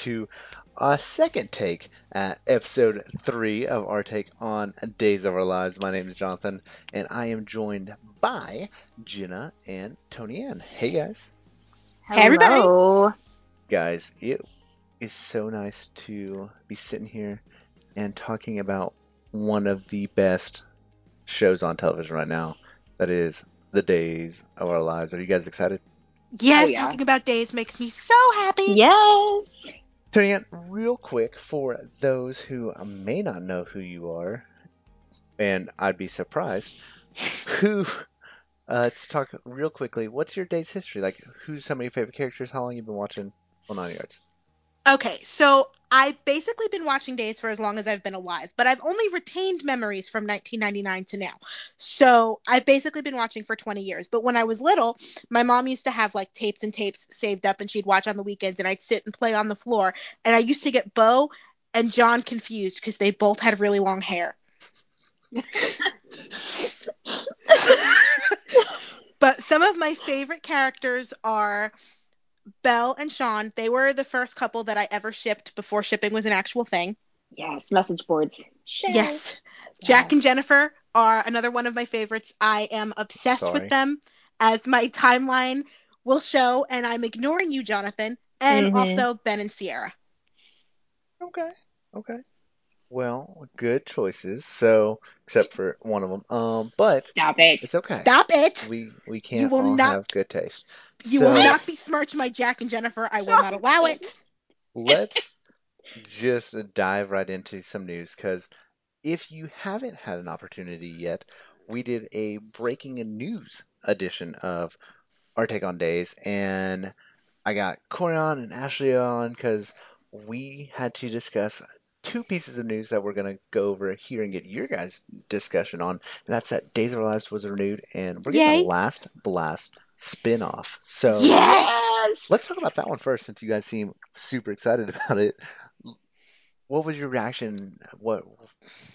to a second take at episode three of our take on Days of Our Lives. My name is Jonathan, and I am joined by Jenna and Tony Ann. Hey guys. Hey everybody. Guys, it is so nice to be sitting here and talking about one of the best shows on television right now. That is The Days of Our Lives. Are you guys excited? Yes, Oh, yeah. talking about days makes me so happy. Yes. Ann, real quick, for those who may not know who you are, and I'd be surprised, who, uh, let's talk real quickly. What's your day's history? Like, who's some of your favorite characters? How long you been watching Full Nine Yards? Okay, so I've basically been watching days for as long as I've been alive, but I've only retained memories from 1999 to now. So I've basically been watching for 20 years. But when I was little, my mom used to have like tapes and tapes saved up, and she'd watch on the weekends, and I'd sit and play on the floor. And I used to get Bo and John confused because they both had really long hair. but some of my favorite characters are Belle and Shawn. They were the first couple that I ever shipped before shipping was an actual thing. Yes. Message boards. Share. Yes. Jack and Jennifer are another one of my favorites. I am obsessed Sorry. with them, as my timeline will show, and I'm ignoring you, Jonathan, and Mhm. also Ben and Ciara. Okay, okay. Well, good choices. So, except for one of them. Um, but Stop it. it's okay. Stop it! We we can't will all not- have good taste. You So- will not be besmirch my Jack and Jennifer. I will not allow it. let's just dive right into some news because if you haven't had an opportunity yet, we did a breaking news edition of our take on days, and I got Corey on and Ashley on because we had to discuss two pieces of news that we're going to go over here and get your guys' discussion on. And that's that Days of Our Lives was renewed, and we're getting Yay. a Last Blast spin-off. So Yes! Let's talk about that one first, since you guys seem super excited about it. What was your reaction? What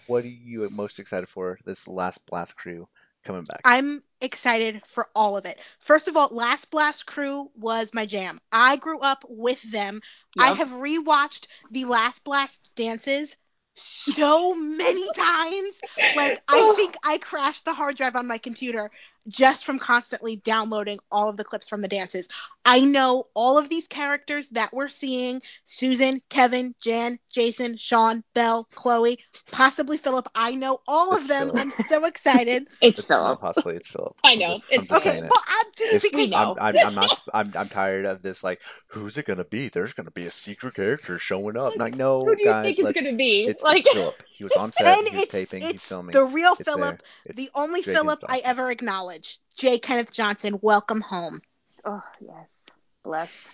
What are you most excited for? This last Blast crew coming back. I'm excited for all of it. First of all, Last Blast Crew was my jam. I grew up with them. I Yep. have rewatched the Last Blast dances so many times. Like I oh. think I crashed the hard drive on my computer just from constantly downloading all of the clips from the dances. I know all of these characters that we're seeing Susan, Kevin, Jan, Jason, Shawn, Belle, Chloe, possibly Philip. I know all of them. Philip. I'm so excited. It's It's not Philip. possibly it's Philip. I I'm know, just- I'm it's just Okay, it. well, I'm just, because We know. I'm, I'm, I'm not. I'm, I'm tired of this. Like, who's it gonna be? There's gonna be a secret character showing up. Like, no, Who do you guys. think it's gonna be? it's, like it's Philip. He was on set. and he was taping. he's filming. the real It's Philip, the only Philip I ever ever acknowledge. Jay Kenneth Johnson, welcome home. Oh yes. Bless.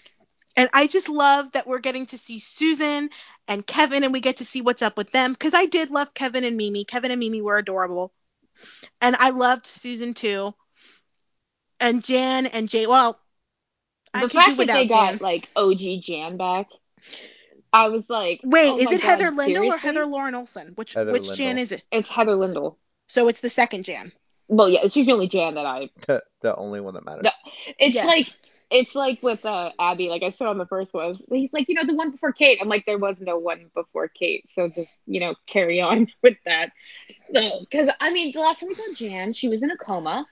And I just love that we're getting to see Susan and Kevin, and we get to see what's up with them. Because I did love Kevin and Mimi. Kevin and Mimi were adorable, and I loved Susan too. And Jan and Jay. Well, I the could do fact that without they got like OG Jan back, I was like, Wait, oh is it God, Heather Lindell or? Heather Lauren Olsen? Which Heather which Jan is it? It's Heather Lindell. So it's the second Jan. Well, yeah, she's the only Jan that I. the, the only one that matters. No. It's Yes. like it's like with uh, Abby. Like I said on the first one, he's like, you know, the one before Kate. I'm like, there was no one before Kate, so just you know, carry on with that. No, because I mean, the last time we saw Jan, she was in a coma.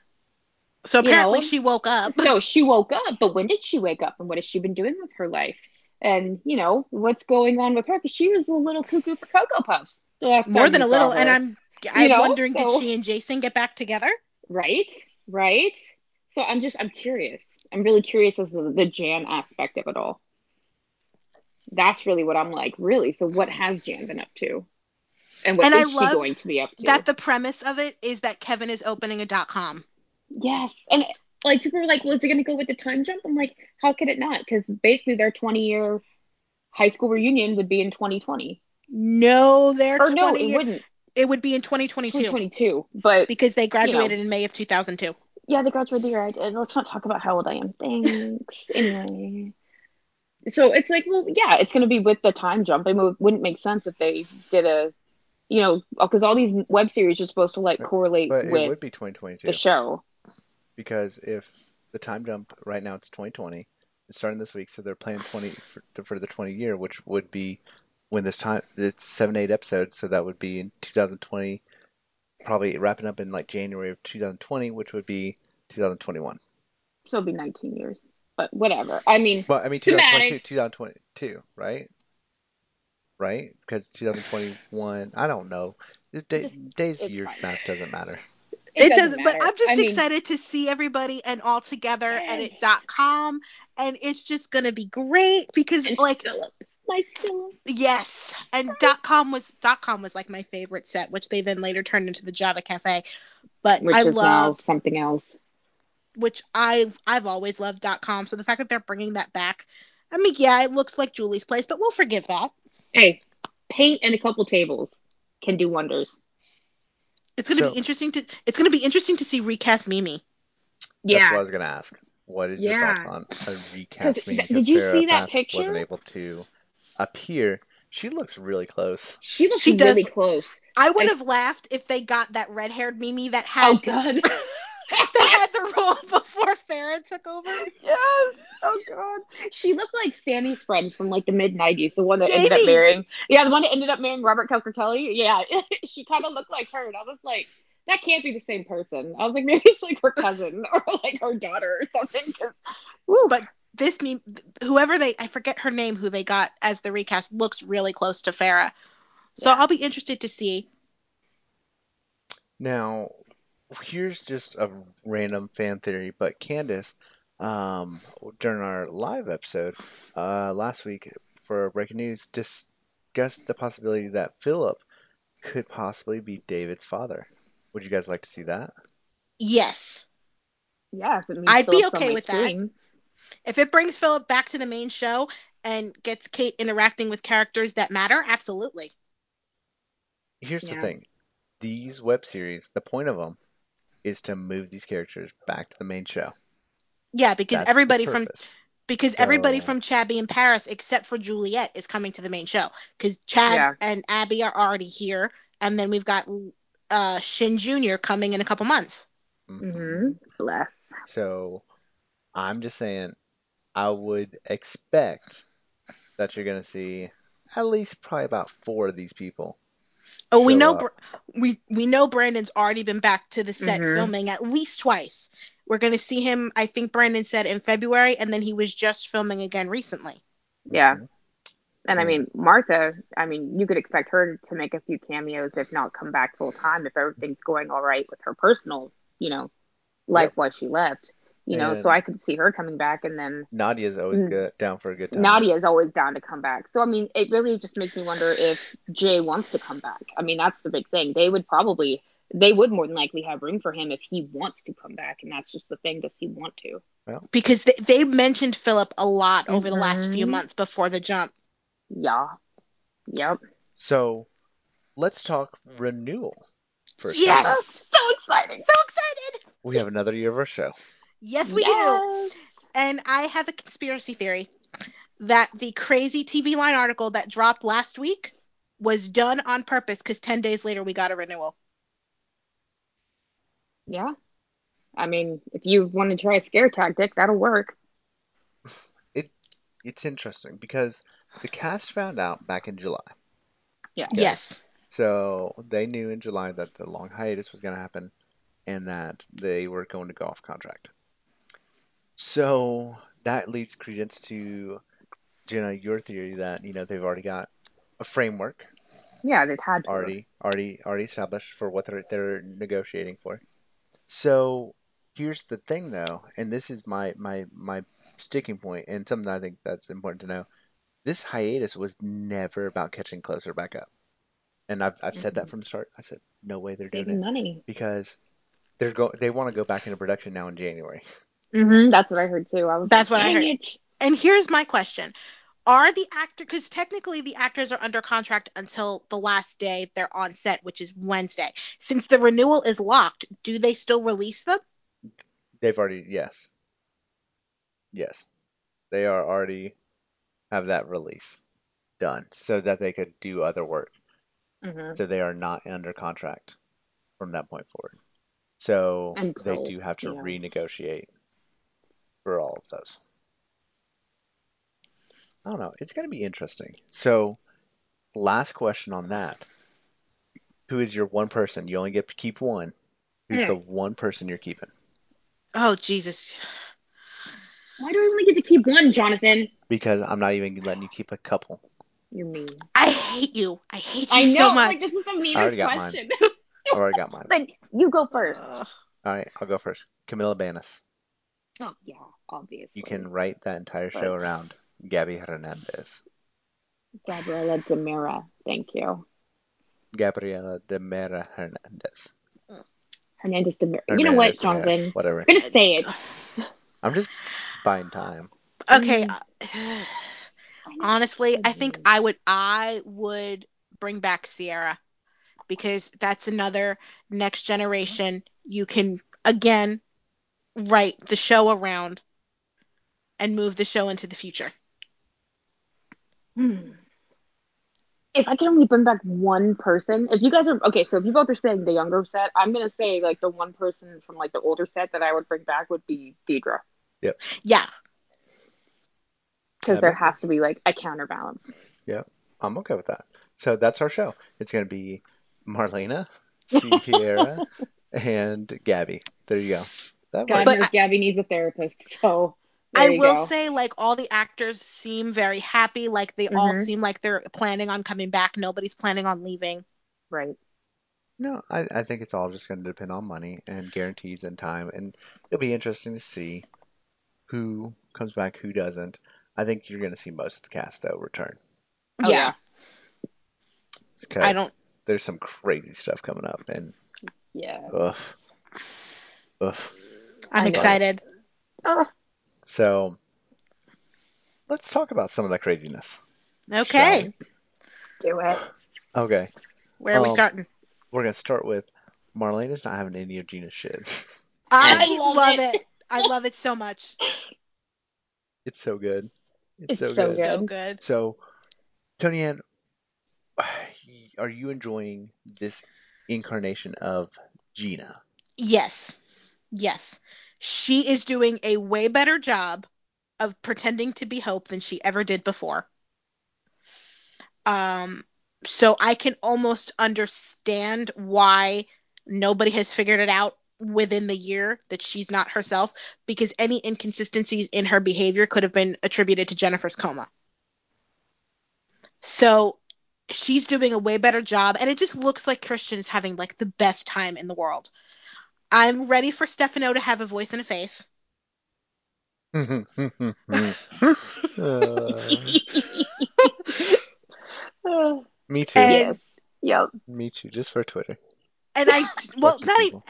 So You apparently know, she woke up. So she woke up, but when did she wake up, and what has she been doing with her life? And you know, what's going on with her? Because she was a little cuckoo for Cocoa Puffs. the last More time than a little, saw and. I'm I'm know, wondering did she and Jason get back together? Right, right. So I'm just I'm curious. I'm really curious as to the Jan aspect of it all. That's really what I'm like. Really. So what has Jan been up to? And what And I is she going to be up to? That the premise of it is that Kevin is opening a dot com. Yes. And like people were like, well, is it going to go with the time jump? I'm like, how could it not? Because basically their 20 year high school reunion would be in 2020. No, they're Or 20. no, it wouldn't. It would be in 2022 2022. But because they graduated in May of 2002. yeah, they graduated the year. I did. Let's not talk about how old I am. Thanks. anyway. So it's like, well, yeah, it's going to be with the time jump. It would- wouldn't make sense if they did a, you know, because all these web series are supposed to like correlate But it with would be 2022 the show. because if the time jump right now it's 2020, it's starting this week, so they're playing 20 for, for the 20 year, which would be when this time it's seven eight episodes, so that would be in 2020, probably wrapping up in like January of 2020, which would be 2021. So it'll be 19 years. But whatever. I mean, Well, I mean 2022, 2022, right? Right? Because 2021, I don't know. Day, Just- days, years, fine. math doesn't matter. It, doesn't, but matter. I'm just I mean, excited to see everybody and all together at Yes. it dot com, and it's just gonna be great because And like Philip, my Philip. yes, and dot com was dot com was like my favorite set, which they then later turned into the Java Cafe. But Which I love something else. which I've I've always loved dot com. So the fact that they're bringing that back, I mean, yeah, it looks like Julie's place, but we'll forgive that. Hey, paint and a couple tables can do wonders. It's gonna So- be interesting to it's gonna be interesting to see recast Mimi. That's what I was gonna ask. What is your Yeah. thoughts on a recast? 'Cause meaning did you Farrah see that Fawcett picture? Wasn't able to appear. She looks really close. She looks She does- really close. I would I- have laughed if they got that red haired Mimi that had Oh the, god. that had the role before Farah took over. yes. Oh god. She looked like Sammy's friend from like the mid '90s, the one that ended up marrying. Yeah, the one that ended up marrying Robert Kelker Kelly. Yeah, she kind of looked like her, and I was like, that can't be the same person. I was like, maybe it's like her cousin or like her daughter or something. woo. But this Mimi, whoever they, I forget her name, who they got as the recast, looks really close to Farah. So Yeah. I'll be interested to see. Now, here's just a random fan theory, but Candace, um, during our live episode uh, last week for breaking news, discussed the possibility that Philip could possibly be David's father. Would you guys like to see that? Yes. yeah, if it means I'd be Philip's on okay my with that. screen. If it brings Philip back to the main show and gets Kate interacting with characters that matter, absolutely. Here's the thing. These web series, the point of them is to move these characters back to the main show. Yeah, because That's everybody from purpose. because everybody from Chabby in Paris except for Juliet is coming to the main show because Chad Yeah. and Abby are already here, and then we've got uh, Shin Jr. coming in a couple months. Mhm. hmm Bless. So I'm just saying, I would expect that you're gonna see at least probably about four of these people. Oh, we know. Br- we we know Brandon's already been back to the set Mhm. filming at least twice. We're gonna see him. I think Brandon said in February, and then he was just filming again recently. Yeah. And I mean, Martha, I mean, you could expect her to make a few cameos, if not come back full time, if everything's going all right with her personal, you know, life Yep. while she left. You know, And- so I could see her coming back, and then Nadia's always Mm. good, down for a good time. Nadia is always down to come back. So I mean, it really just makes me wonder if Jay wants to come back. I mean, that's the big thing. They would probably, they would more than likely have room for him if he wants to come back, and that's just the thing. Does he want to? because they, they mentioned Philip a lot over the last few Mhm. months before the jump. Yeah. Yep. So let's talk renewal. For Yes! So exciting. So excited! We have another year of our show. Yes, we do. And I have a conspiracy theory that the crazy TV line article that dropped last week was done on purpose because 10 days later we got a renewal. Yeah. I mean, if you want to try a scare tactic, that'll work. It's interesting because the cast found out back in July. Yeah. Okay. Yes. So they knew in July that the long hiatus was going to happen and that they were going to go off contract. So that leads credence to Jenna, your theory that you know they've already got a framework Yeah, they've had to. already already already established for what they're they're negotiating for. So here's the thing though, and this is my my my sticking point and something I think that's important to know. This hiatus was never about catching closer back up. And I've I've said that mm-hmm. from the start. I said no way they're doing Saving it money. because they're go they want to go back into production now in January. hmm That's what I heard too. I was That's like, what I heard." it." And here's my question. Are the actor because technically the actors are under contract until the last day they're on set, which is Wednesday. Since the renewal is locked, do they still release them? They've already yes. Yes. They are already have that release done so that they could do other work. Mhm. So they are not under contract from that point forward. So they do have to you know. renegotiate for all of those. I don't know. It's going to be interesting. So, last question on that. Who is your one person? You only get to keep one. Who's Hmm. the one person you're keeping? Oh Jesus. Why do I only get to keep one, Jonathan? Because I'm not even letting you keep a couple. You're mean. I hate you. I hate you I know. so much. Like this is the already meanest got mine. I already got mine. like you go first. Ugh. All right, I'll go first. Camila Banus. Oh yeah, obviously. You can write that entire show around Gabby Hernandez. Gabriela DiMera. Thank you. Gabriela DiMera Hernandez. Hernandez DiMera. You know what, Hernandez de Jonathan? Whatever. I'm gonna say it. I'm just buying time. Okay. Mm. uh, Honestly, I think I would I would bring back Ciara because that's another next generation. You can again write the show around and move the show into the future. Hmm. If I can only bring back one person, if you guys are okay, so if you both are saying the younger set, I'm gonna say like the one person from like the older set that I would bring back would be Deidre, Yep. Yeah. because there makes has to be like a counterbalance. Yeah, I'm okay with that. So that's our show. It's going to be Marlena, Ciara, and Gabby. There you go. That God. But knows I- Gabby needs a therapist, so there I you will go. say, like, all the actors seem very happy. Like, they all Mhm. seem like they're planning on coming back. Nobody's planning on leaving. right. No, I, I think it's all just going to depend on money and guarantees and time. And it'll be interesting to see who comes back, who doesn't. I think you're going to see most of the cast, though, return. Oh, yeah. Because I don't. there's some crazy stuff coming up. And, Yeah. ugh. Ugh. I'm excited. Oh, So let's talk about some of that craziness. Okay. do it. Okay. Where are we Um, starting? We're going to start with Marlena's not having any of Gina's shit. I, I love love it. it. I love it so much. It's so good. It's, It's so, so good. good. So good. So, Tony Ann, are you enjoying this incarnation of Gina? Yes. Yes. She is doing a way better job of pretending to be Hope than she ever did before. Um, so I can almost understand why nobody has figured it out within the year that she's not herself because any inconsistencies in her behavior could have been attributed to Jennifer's coma. So she's doing a way better job and it just looks like Kristian is having like the best time in the world. I'm ready for Stefano to have a voice and a face. Uh, me too. And- yes. Yep. Me too. Just for Twitter. And I well not even,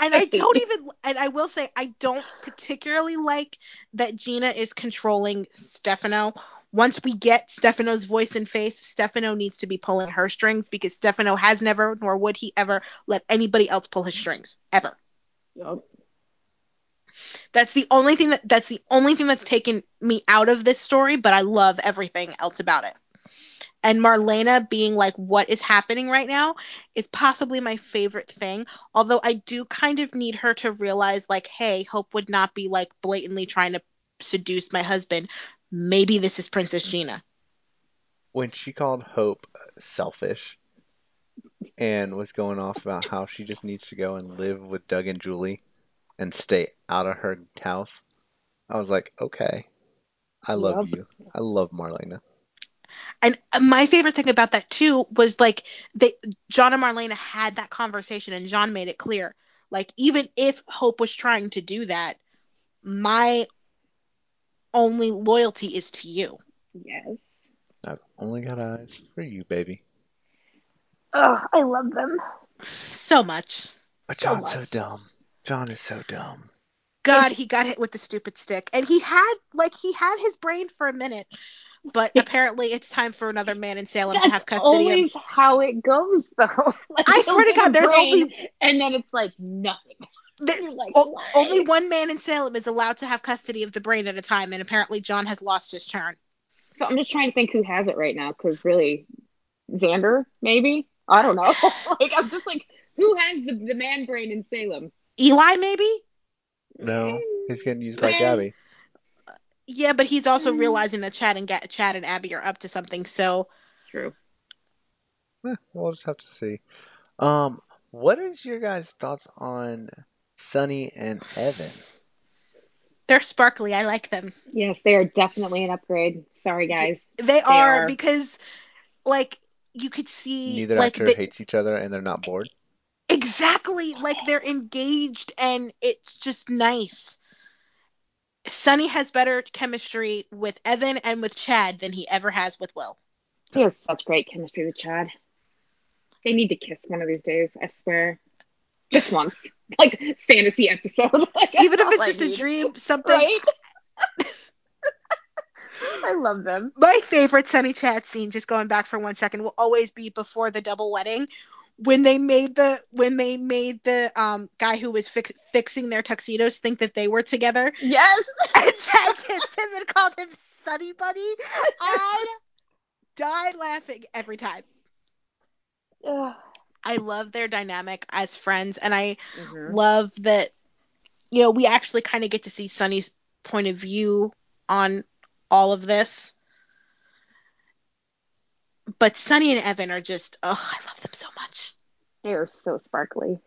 and I don't even and I will say I don't particularly like that Gina is controlling Stefano. Once we get Stefano's voice and face, Stefano needs to be pulling her strings because Stefano has never nor would he ever let anybody else pull his strings ever. That's the only thing that that's the only thing that's taken me out of this story, but I love everything else about it. And Marlena being like what is happening right now is possibly my favorite thing. Although I do kind of need her to realize like, hey, Hope would not be like blatantly trying to seduce my husband. Maybe this is Princess Gina. When she called Hope selfish and was going off about how she just needs to go and live with Doug and Julie and stay out of her house, I was like, okay. I love Yep. you. I love Marlena. And my favorite thing about that too was like they John and Marlena had that conversation and John made it clear. Like even if Hope was trying to do that, my only loyalty is to you. Yes. I've only got eyes for you, baby. Oh, I love them. So much. But John's so much. dumb. John is so dumb. God, he got hit with the stupid stick. And he had like he had his brain for a minute. But apparently it's time for another man in Salem to have custody of always how it goes, though. Like, I swear to God, there's brain, only- and then it's like nothing. there- like, o- only one man in Salem is allowed to have custody of the brain at a time, and apparently John has lost his turn. So I'm just trying to think who has it right now, because really, Xander, maybe? I don't know. like, I'm just like, who has the, the man brain in Salem? Eli, maybe? No, Mm, he's getting used by Yeah. Gabby. Yeah, but he's also Mm. realizing that Chad and Ga- Chad and Abby are up to something. So True. Eh, we'll just have to see. Um, what is your guys' thoughts on Sonny and Evan? they're sparkly. I like them. Yes, they are definitely an upgrade. Sorry, guys. They are, are. because like you could see Neither like actor the- hates each other and they're not bored. exactly like they're engaged and it's just nice. Sonny has better chemistry with Evan and with Chad than he ever has with Will. He has such great chemistry with Chad. They need to kiss one of these days, I swear. Just once. Like fantasy episode. Like, Even if it's I just a dream, something. Right? I love them. My favorite Sonny Chad scene, just going back for one second, will always be before the double wedding. When they made the when they made the um guy who was fix, fixing their tuxedos think that they were together, Yes. and Chad kissed him and called him Sonny Bunny, I died laughing every time. Ugh. I love their dynamic as friends, and I Mhm. love that you know we actually kind of get to see Sonny's point of view on all of this. But Sonny and Evan are just oh, I love them so much. They are so sparkly.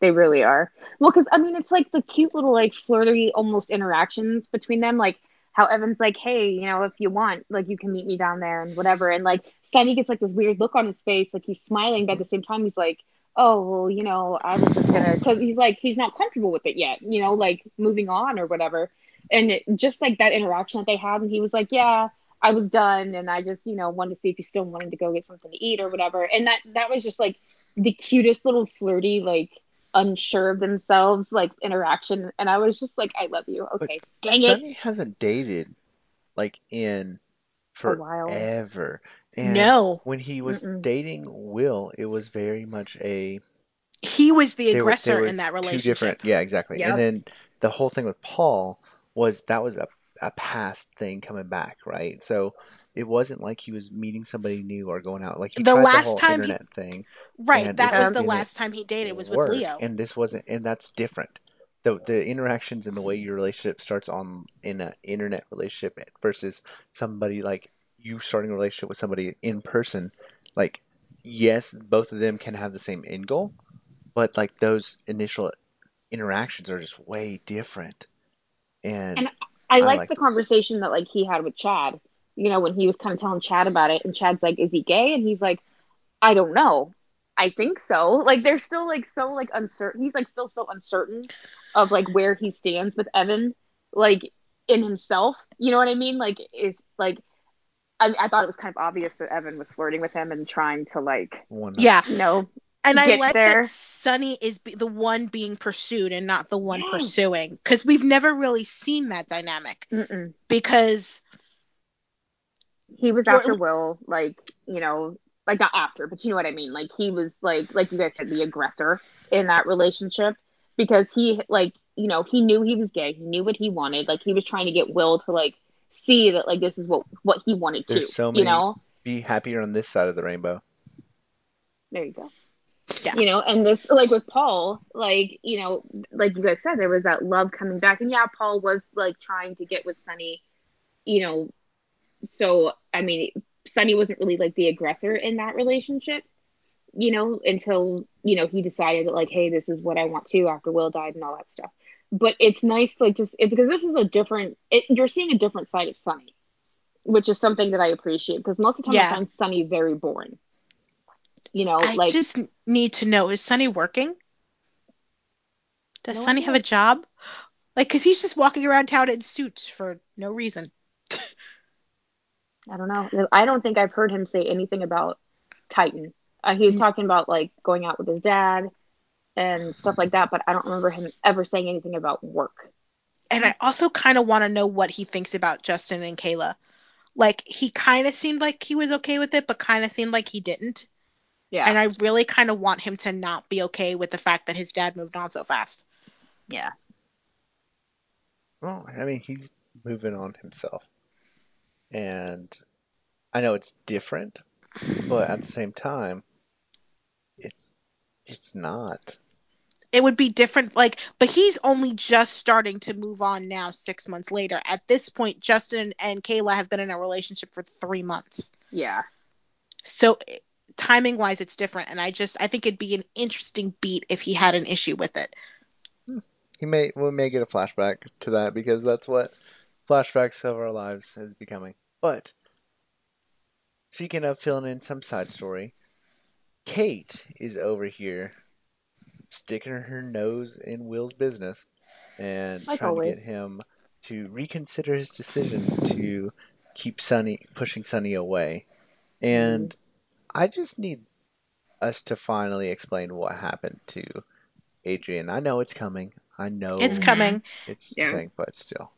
They really are. Well, because I mean, it's like the cute little like flirty almost interactions between them. Like how Evan's like, "Hey, you know, if you want, like you can meet me down there and whatever." And like Sonny gets like this weird look on his face, like he's smiling, but at the same time he's like, "Oh, well, you know, I was just gonna," because he's like he's not comfortable with it yet, you know, like moving on or whatever. And it, just like that interaction that they had, and he was like, "Yeah." I was done and I just, you know, wanted to see if you still wanted to go get something to eat or whatever. And that that was just like the cutest little flirty, like unsure of themselves, like interaction. And I was just like, I love you. Okay. Dang it. Sonny hasn't dated like in for A while. forever. And no, when he was Mm-mm. dating Will, it was very much a he was the they were- they aggressor were in that relationship. two relationship. different yeah exactly Yep. and then the whole thing with paul was that was a, a past thing coming back right? So it wasn't like he was meeting somebody new or going out like he The last the time he- internet thing Right, that was the last time he dated was with Leo. and this wasn't and that's different. The the interactions and the way your relationship starts on in an internet relationship versus somebody like you starting a relationship with somebody in person like yes both of them can have the same end goal but like those initial interactions are just way different and, And I I like like the those. conversation that like he had with Chad. You know, when he was kind of telling Chad about it, and Chad's like, "Is he gay?" And he's like, "I don't know. I think so." Like they're still like so like uncertain. He's like still so uncertain of like where he stands with Evan, like in himself. You know what I mean? Like is like. I, I thought it was kind of obvious that Evan was flirting with him and trying to like, one Yeah, you know, and I like there. that Sonny is be- the one being pursued and not the one Yes. pursuing because we've never really seen that dynamic mm-mm. because he was Or- after Will, like, you know, like not after, but you know what I mean. Like he was like like you guys said, the aggressor in that relationship because he like, you know, he knew he was gay. He knew what he wanted. Like he was trying to get Will to like see that like this is what what he wanted There's to. so You know? be happier on this side of the rainbow There you go. Yeah. You know, and this like with Paul, like, you know, like you guys said, there was that love coming back. And yeah, Paul was like trying to get with Sonny, you know. So I mean, Sonny wasn't really like the aggressor in that relationship, you know, until, you know, he decided that like, hey, this is what I want to after Will died and all that stuff. But it's nice like just it's because this is a different it, you're seeing a different side of Sonny, which is something that I appreciate because most of the time Yeah. I find Sonny very boring. You know, I like just need to know is Sonny working? Does No Sonny have a job? Like, cause he's just walking around town in suits for no reason. I don't know. I don't think I've heard him say anything about Titan. Uh, he was Mm. talking about like going out with his dad and stuff like that, but I don't remember him ever saying anything about work. And I also kind of want to know what he thinks about Justin and Kayla. Like, he kind of seemed like he was okay with it, but kind of seemed like he didn't. Yeah. And I really kind of want him to not be okay with the fact that his dad moved on so fast. yeah. well i mean he's moving on himself and i know it's different but at the same time it's it's not it would be different like but he's only just starting to move on now six months later at this point justin and kayla have been in a relationship for three months Yeah. so timing wise it's different and i just i think it'd be an interesting beat if he had an issue with it He may we may get a flashback to that because that's what flashbacks of our lives is becoming. But speaking of filling in some side story, Kate is over here sticking her nose in Will's business and Like trying always. to get him to reconsider his decision to keep Sonny pushing Sonny away. And mm-hmm. I just need us to finally explain what happened to Adrian. I know it's coming. I know it's coming it's Yeah. thing, but still.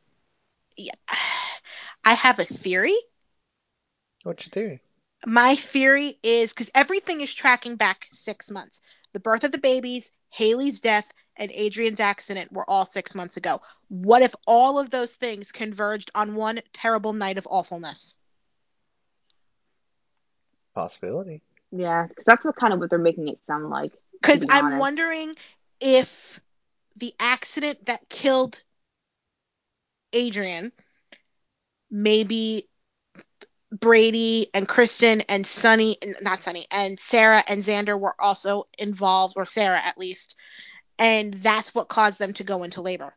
yeah. i have a theory What's your theory? my theory is because everything is tracking back six months. The birth of the babies, Haley's death, and Adrian's accident were all six months ago. What if all of those things converged on one terrible night of awfulness? Possibility. Yeah, because that's what kind of what they're making it sound like. Because be I'm honest. wondering if the accident that killed Adrian, maybe Brady and Kristen and Sonny, not Sonny, and Sarah and Xander were also involved, or Sarah at least, and that's what caused them to go into labor.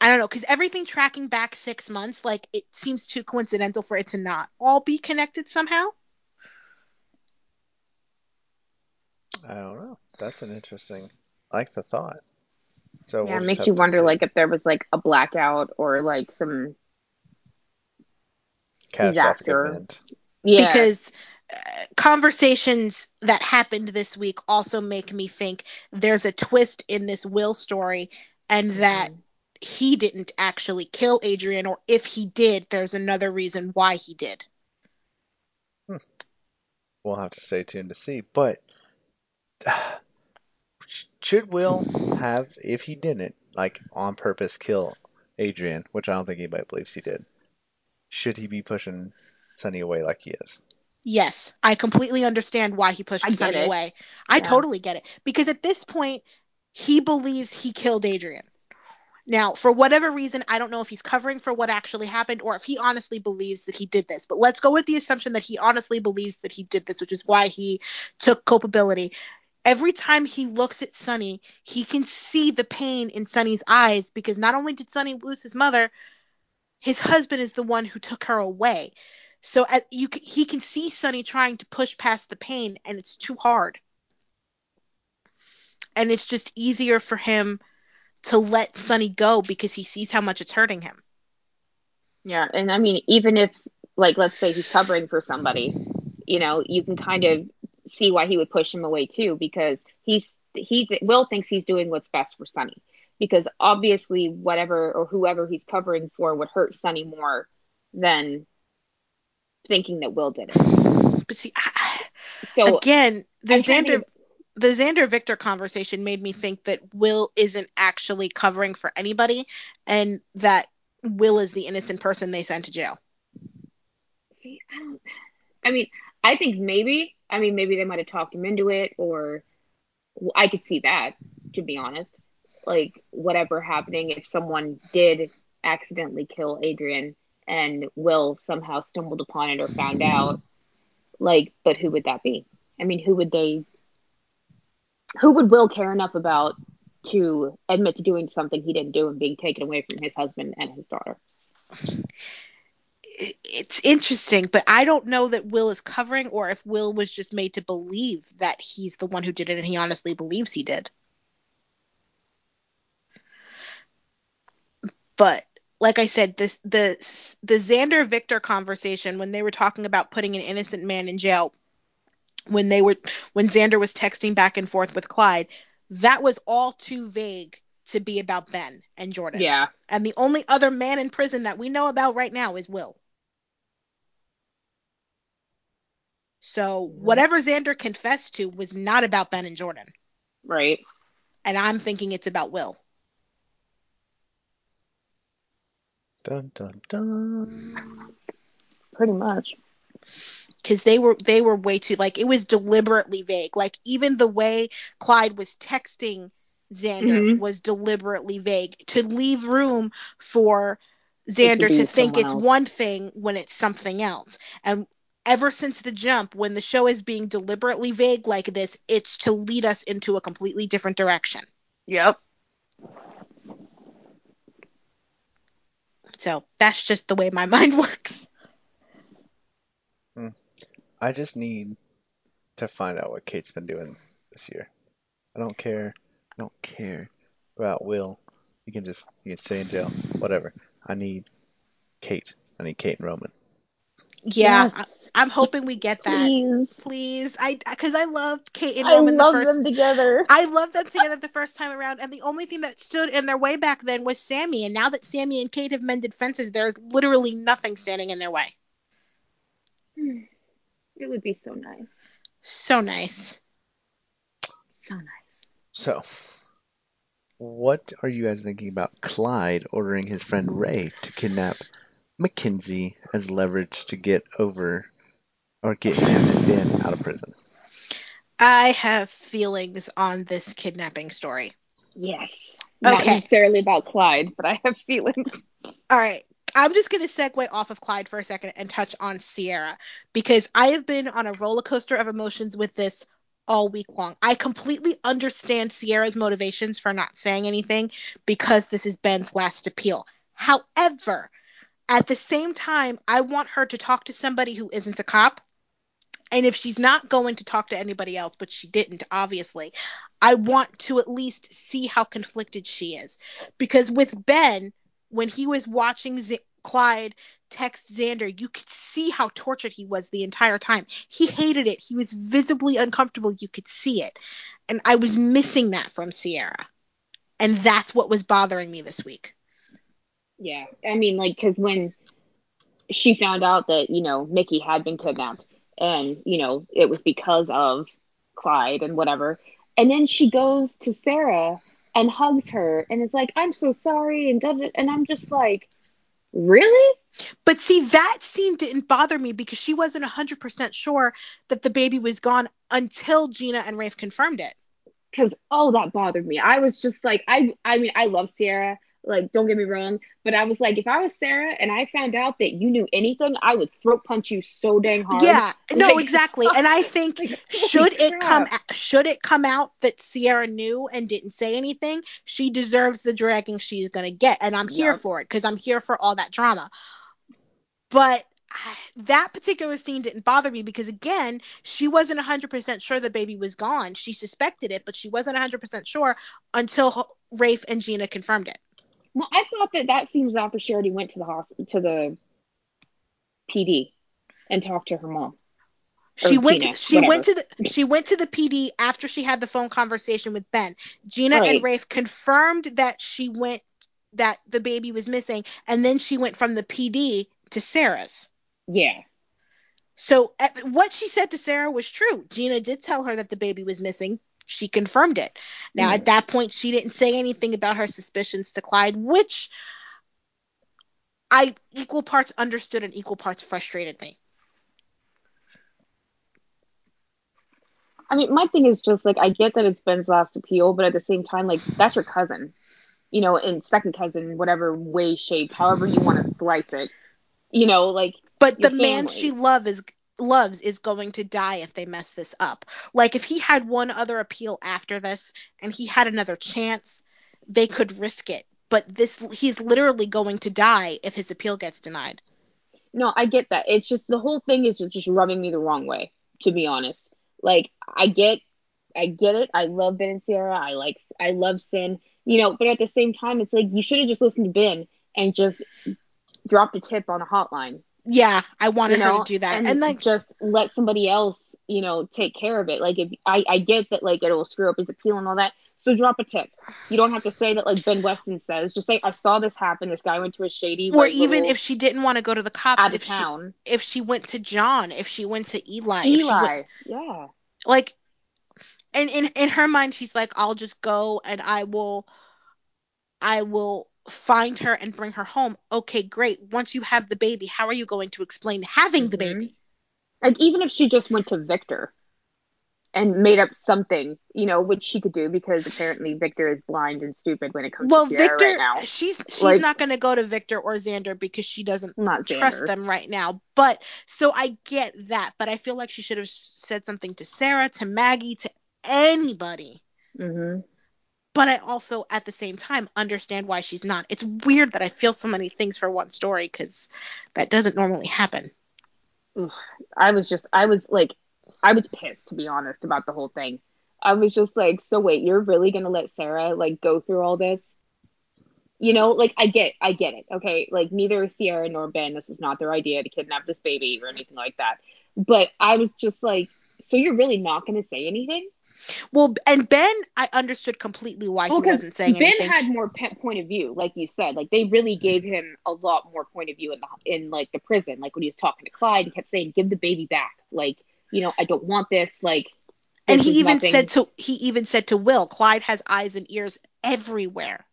I don't know, because everything tracking back six months, like it seems too coincidental for it to not all be connected somehow. I don't know. That's an interesting. I like the thought. So Yeah, we'll it makes you wonder see. like if there was like a blackout or like some catastrophic disaster. event. yeah. because uh, conversations that happened this week also make me think there's a twist in this will story and that Mhm. He didn't actually kill Adrian or if he did there's another reason why he did. Hmm. We'll have to stay tuned to see. But should Will have, if he didn't, like on purpose kill Adrian, which I don't think anybody believes he did, should he be pushing Sonny away like he is? Yes, I completely understand why he pushed I get Sonny away. I Yeah. totally get it because at this point he believes he killed Adrian. Now, for whatever reason, I don't know if he's covering for what actually happened or if he honestly believes that he did this. But let's go with the assumption that he honestly believes that he did this, which is why he took culpability. Every time he looks at Sonny, he can see the pain in Sonny's eyes because not only did Sonny lose his mother, his husband is the one who took her away. So at, you, he can see Sonny trying to push past the pain, and it's too hard. And it's just easier for him to let Sonny go because he sees how much it's hurting him. Yeah, and I mean, even if, like, let's say he's covering for somebody, you know, you can kind of see why he would push him away too, because he's he Will thinks he's doing what's best for Sonny because obviously whatever or whoever he's covering for would hurt Sonny more than thinking that Will did it. But see, I, So again, the Xander the Xander Victor conversation made me think that Will isn't actually covering for anybody, and that Will is the innocent person they sent to jail. See, I don't. I mean, I think maybe. I mean, maybe they might have talked him into it, or well, I could see that. To be honest, like whatever happening, if someone did accidentally kill Adrian and Will somehow stumbled upon it or found out, like, but who would that be? I mean, who would they? Who would Will care enough about to admit to doing something he didn't do and being taken away from his husband and his daughter? It's interesting, but I don't know that Will is covering or if Will was just made to believe that he's the one who did it and he honestly believes he did. But like I said, this the the Xander Victor conversation when they were talking about putting an innocent man in jail when they were when Xander was texting back and forth with Clyde, that was all too vague to be about Ben and Jordan. Yeah, And the only other man in prison that we know about right now is Will. So mm-hmm. whatever Xander confessed to was not about Ben and Jordan. right. And I'm thinking it's about Will. Dun dun dun. Pretty much. Because they were they were way too like it was deliberately vague. Like even the way Clyde was texting Xander Mhm. was deliberately vague to leave room for Xander to think it's else. one thing when it's something else. And ever since the jump, when the show is being deliberately vague like this, it's to lead us into a completely different direction. Yep. So that's just the way my mind works. I just need to find out what Kate's been doing this year. I don't care. I don't care about Will. You can just you can stay in jail. Whatever. I need Kate. I need Kate and Roman. Yeah, Yes. I, I'm hoping we get that. Please. Please, I because I loved Kate and I Roman love the first. them together. I loved them together the first time around, and the only thing that stood in their way back then was Sammy. And now that Sammy and Kate have mended fences, there's literally nothing standing in their way. It would be so nice. So nice. So nice. So, what are you guys thinking about Clyde ordering his friend Ray to kidnap Mackenzie as leverage to get over or get him and Ben out of prison? I have feelings on this kidnapping story. Yes. Not Okay. necessarily about Clyde, but I have feelings. All right. I'm just going to segue off of Clyde for a second and touch on Ciara because I have been on a roller coaster of emotions with this all week long. I completely understand Ciara's motivations for not saying anything because this is Ben's last appeal. However, at the same time, I want her to talk to somebody who isn't a cop. And if she's not going to talk to anybody else, but she didn't, obviously, I want to at least see how conflicted she is. Because with Ben, when he was watching Z- Clyde text Xander, you could see how tortured he was the entire time. He hated it. He was visibly uncomfortable. You could see it. And I was missing that from Ciara. And that's what was bothering me this week. Yeah. I mean, like, because when she found out that, you know, Mickey had been kidnapped and, you know, it was because of Clyde and whatever. And then she goes to Sarah and hugs her and is like, I'm so sorry. And does it. And I'm just like, really? But see, that scene didn't bother me because she wasn't 100% sure that the baby was gone until Gina and Rafe confirmed it. because oh that bothered me i was just like i i mean i love sarah like don't get me wrong but i was like if i was sarah and i found out that you knew anything i would throat punch you so dang hard Yeah, no, Like- exactly. And I think Like, should it come should it come out that Ciara knew and didn't say anything, she deserves the dragging she's going to get and I'm here for it cuz I'm here for all that drama. But ah, that particular scene didn't bother me because again, she wasn't 100% sure the baby was gone. She suspected it, but she wasn't 100% sure until Rafe and Gina confirmed it. Well i thought that that seems after she already went to the hospital to the pd and talked to her mom She went. Tina, to, she went to the. She went to the PD after she had the phone conversation with Ben. Gina and Rafe confirmed that she went. That the baby was missing, and then she went from the PD to Sarah's. yeah So eh, what she said to Sarah was true. Gina did tell her that the baby was missing. She confirmed it. Now Hmm. at that point, she didn't say anything about her suspicions to Clyde, which I equal parts understood and equal parts frustrated me. i mean my thing is just like i get that it's ben's last appeal but at the same time like that's your cousin you know and second cousin whatever way shape however you want to slice it you know like But the man she love is loves is going to die if they mess this up. Like if he had one other appeal after this and he had another chance, they could risk it. But this he's literally going to die if his appeal gets denied. No, I get that. It's just the whole thing is just, rubbing me the wrong way, to be honest. Like I get I get it. I love Ben and Sarah. I like I love Sin, you know, but at the same time it's like you should have just listened to Ben and just dropped a tip on a hotline. Yeah, I wanted You know, her to do that. and, And, like just let somebody else, you know, take care of it. Like if I, I get that like it'll screw up his appeal and all that. So drop a tip. You don't have to say that like Ben Weston says. Just say I saw this happen. This guy went to a shady or even if she didn't want to go to the cops, out of if she town. if she went to John, if she went to Eli, she went, Eli. Yeah. like and in in her mind she's like I'll just go and I will I will find her and bring her home. Okay, great. Once you have the baby, how are you going to explain having the Mhm. baby? Like even if she just went to Victor and made up something, you know, which she could do because apparently Victor is blind and stupid when it comes Well, to Ciara Victor, right now. Well, Victor she's she's Like- not going to go to Victor or Xander because she doesn't Not trust them right now. But so I get that, but I feel like she should have said something to Sarah, to Maggie, to anybody. Mm-hmm. But I also, at the same time, understand why she's not. It's weird that I feel so many things for one story because that doesn't normally happen. I was just, I was like, I was pissed to be honest about the whole thing. I was just like, so wait, you're really gonna let Sarah like go through all this? You know, like I get, I get it. Okay, like neither Ciara nor Ben, this was not their idea to kidnap this baby or anything like that. But I was just like, so you're really not gonna say anything? Well, and Ben, I understood completely why he wasn't saying Ben anything. Ben had more pe- point of view, like you said. Like they really gave him a lot more point of view in the in like the prison. Like when he was talking to Clyde, he kept saying, "Give the baby back." Like you know, I don't want this. Like, and he even nothing. said to he even said to Will, Clyde has eyes and ears everywhere.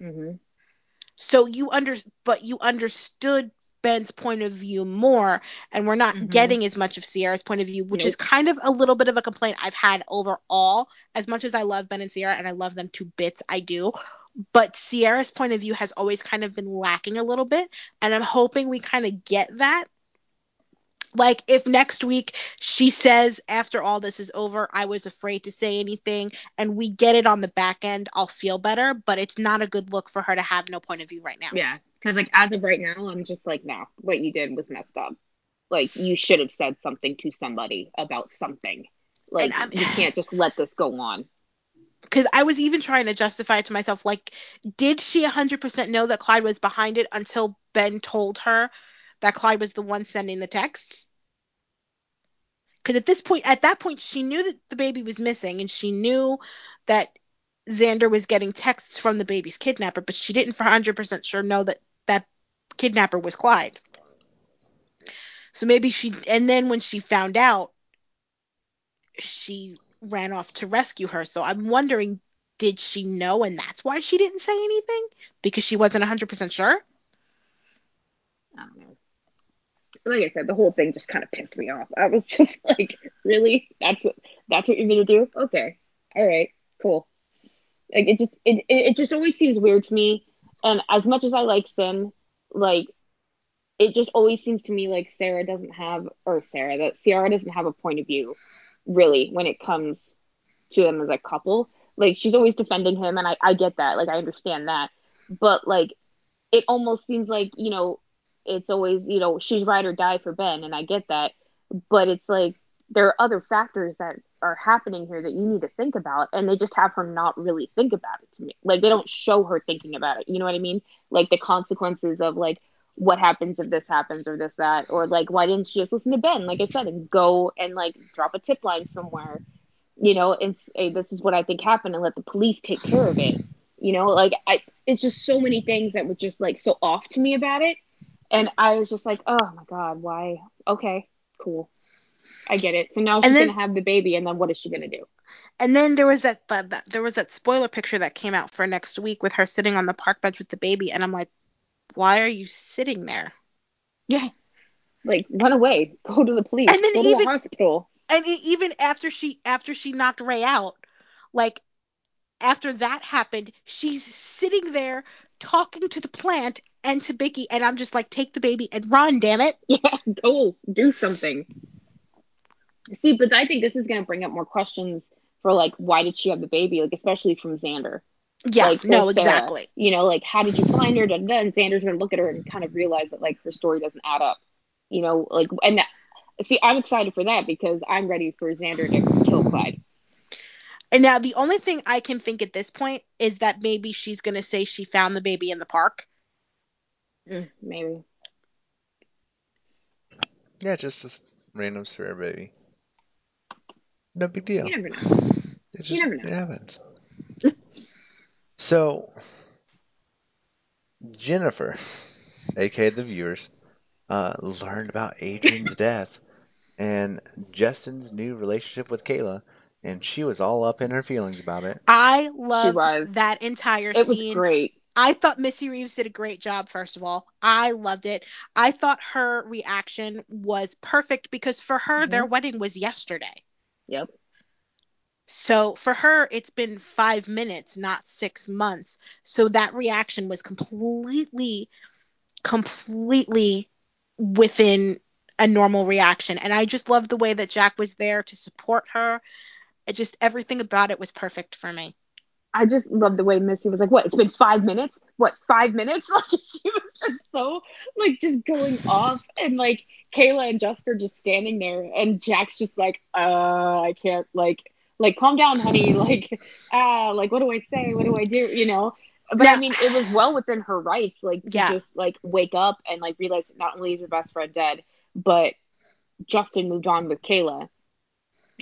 Mhm. So you under but you understood Ben's point of view more, and we're not Mhm. getting as much of Ciara's point of view, which Nope. is kind of a little bit of a complaint I've had overall. As much as I love Ben and Sierra and I love them to bits, I do. But Ciara's point of view has always kind of been lacking a little bit, and I'm hoping we kind of get that. Like if next week she says after all this is over, I was afraid to say anything, and we get it on the back end, I'll feel better. But it's not a good look for her to have no point of view right now. Yeah, because like as of right now, I'm just like, no, what you did was messed up. Like you should have said something to somebody about something. Like you can't just let this go on. because I was even trying to justify it to myself. Like, did she 100% know that Clyde was behind it until Ben told her that Clyde was the one sending the texts? Because at this point, at that point, she knew that the baby was missing, and she knew that Xander was getting texts from the baby's kidnapper, but she didn't for 100% sure know that that kidnapper was Clyde. So maybe she, and then when she found out, she ran off to rescue her. So I'm wondering, did she know and that's why she didn't say anything? Because she wasn't 100% sure? I don't know. Like I said, the whole thing just kind of pissed me off. I was just like, really? That's what that's what you're gonna do? Okay. All right. Cool. Like it just it it, it just always seems weird to me. And as much as I like Cin, like it just always seems to me like Sarah doesn't have or Sarah that Ciara doesn't have a point of view really when it comes to them as a couple. Like she's always defending him and I, I get that. Like I understand that. But like it almost seems like, you know, it's always, you know, she's ride or die for Ben, and I get that. But it's like there are other factors that are happening here that you need to think about, and they just have her not really think about it to me. Like they don't show her thinking about it. You know what I mean? Like the consequences of like what happens if this happens or this that, or like why didn't she just listen to Ben, like I said, and go and like drop a tip line somewhere, you know, and say this is what I think happened, and let the police take care of it. You know, like I, it's just so many things that were just like so off to me about it. And I was just like, oh my God, why? Okay, cool. I get it. So now she's then- gonna have the baby, and then what is she gonna do? And then there was that, that, that there was that spoiler picture that came out for next week with her sitting on the park bench with the baby, and I'm like, why are you sitting there? Yeah, like run away, go to the police, And then go to even- the hospital. And even after she after she knocked Ray out, like after that happened, she's sitting there talking to the plant and to Bicky, and I'm just like, take the baby and run, damn it. Yeah, go do something. See, but I think this is gonna bring up more questions for like why did she have the baby, like especially from Xander. Yeah, like, no, Sarah. exactly. You know, like how did you find her? And Xander's gonna look at her and kind of realize that like her story doesn't add up. You know, like and that, see, I'm excited for that because I'm ready for Xander to kill Clyde. And now the only thing I can think at this point is that maybe she's gonna say she found the baby in the park. Mm, maybe. Yeah, just a random spare baby. No big deal. You never know. It you never know. it happens. so Jennifer, aka the viewers, uh, learned about Adrienne's death and Justin's new relationship with Kayla, and she was all up in her feelings about it. I loved that entire It was scene great. I thought Missy Reeves did a great job, first of all. I loved it. I thought her reaction was perfect because for her, their Mhm. wedding was yesterday. Yep. So for her, it's been five minutes, not six months. So that reaction was completely, completely within a normal reaction. And I just loved the way that Jack was there to support her. It just everything about it was perfect for me. I just love the way Missy was like, "What? It's been five minutes? What? Five minutes?" Like she was just so like just going off, and like Kayla and Jessica just standing there, and Jack's just like, "Uh, I can't like like calm down, honey. Like, ah, like what do I say? What do I do? You know." But I mean, it was well within her rights, like to Yeah. just like wake up and like realize that not only is her best friend dead, but Justin moved on with Kayla.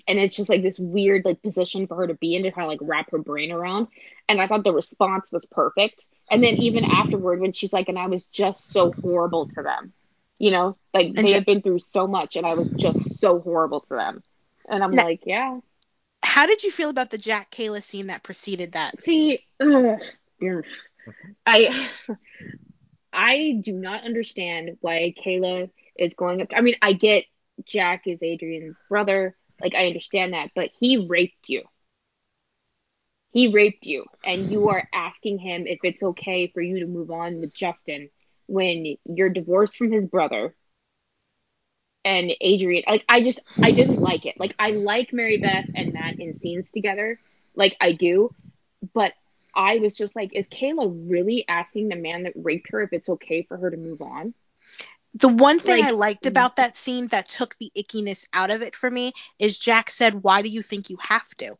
And it's just like this weird like position for her to be in to kind of like wrap her brain around. And I thought the response was perfect. And then even afterward, when she's like, and I was just so horrible to them, you know, like And they Ja- had been through so much, and I was just so horrible to them. And I'm Now- like, yeah. How did you feel about the Jack Kayla scene that preceded that? See, ugh, ugh. I I do not understand why Kayla is going up. I mean, I get Jack is Adrienne's brother. Like, I understand that, but he raped you. He raped you, and you are asking him if it's okay for you to move on with Justin when you're divorced from his brother. And Adrienne, like, I just, I didn't like it. Like, I like Mary Beth and Matt in scenes together. Like, I do. But I was just like, is Kayla really asking the man that raped her if it's okay for her to move on? The one thing Like- I liked mm-hmm. about that scene that took the ickiness out of it for me is Jack said, Why do you think you have to?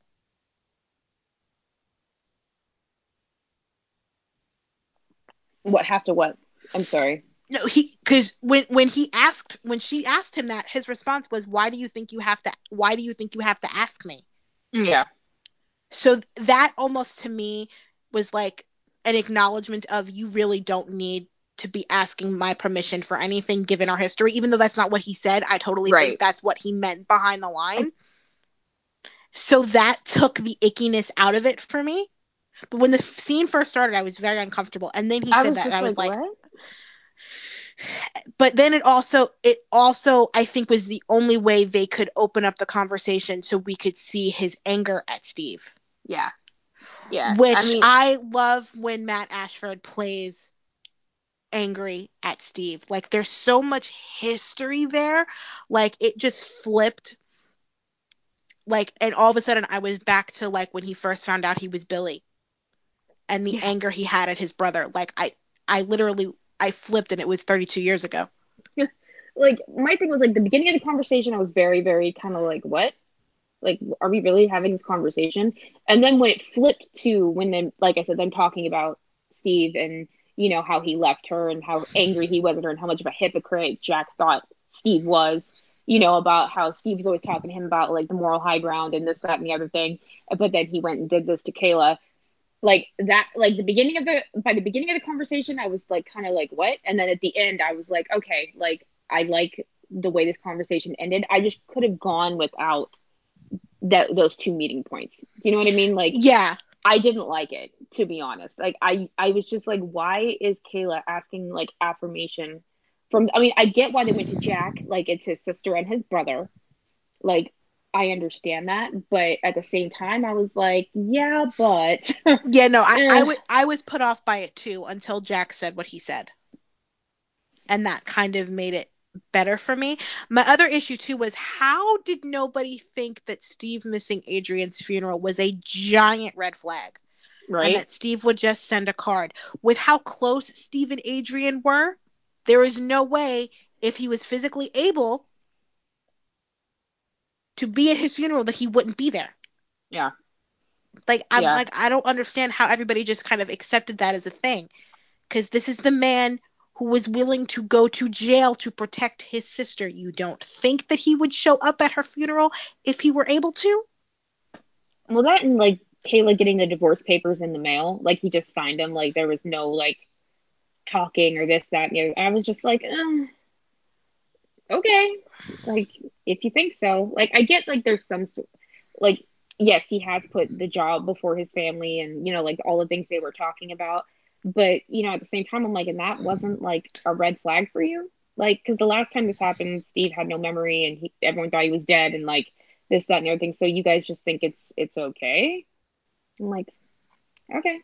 What have to what? I'm sorry. No, he because when when he asked when she asked him that, his response was, "Why do you think you have to? Why do you think you have to ask me?" Yeah. So that almost to me was like an acknowledgement of you really don't need to be asking my permission for anything given our history, even though that's not what he said. I totally Right. think that's what he meant behind the line. So that took the ickiness out of it for me. But when the scene first started, I was very uncomfortable, and then he said that, and I was like, like, but then it also it also I think was the only way they could open up the conversation so we could see his anger at Steve. Yeah. Yeah. Which I I, love when Matt Ashford plays angry at Steve. Like there's so much history there. Like it just flipped. Like and all of a sudden I was back to like when he first found out he was Billy. And the Yeah. anger he had at his brother. Like I I literally I flipped and it was 32 years ago. like my thing was like the beginning of the conversation, I was very, very kind of like, what? Like, are we really having this conversation? And then when it flipped to when then, like I said, them talking about Steve and you know how he left her and how angry he was at her and how much of a hypocrite Jack thought Steve was. You know about how Steve was always talking to him about like the moral high ground and this, that, and the other thing. But then he went and did this to Kayla. Like that, like the beginning of the by the beginning of the conversation, I was like kind of like what, and then at the end, I was like, okay, like I like the way this conversation ended. I just could have gone without that those two meeting points. You know what I mean? Like Yeah. I didn't like it to be honest. Like I I was just like why is Kayla asking like affirmation from I mean I get why they went to Jack like it's his sister and his brother. Like I understand that, but at the same time I was like, yeah, but Yeah, no, I, I, w- I was put off by it too until Jack said what he said. And that kind of made it better for me. My other issue too was how did nobody think that Steve missing Adrienne's funeral was a giant red flag? And right? that Steve would just send a card. With how close Steve and Adrian were, there is no way if he was physically able to be at his funeral that he wouldn't be there. Yeah. Like I'm Yeah. like I don't understand how everybody just kind of accepted that as a thing. Cuz this is the man who was willing to go to jail to protect his sister. You don't think that he would show up at her funeral if he were able to? Well, that and like Kayla getting the divorce papers in the mail, like he just signed them, like there was no like talking or this, that, and. I was just like, uh, okay, like if you think so, like I get like there's some like yes, he has put the job before his family and you know like all the things they were talking about, But you know, at the same time, I'm like, and that wasn't like a red flag for you, like, because the last time this happened, Steve had no memory, and he, everyone thought he was dead, and like this, that, and other everything. So you guys just think it's it's okay? I'm like, okay.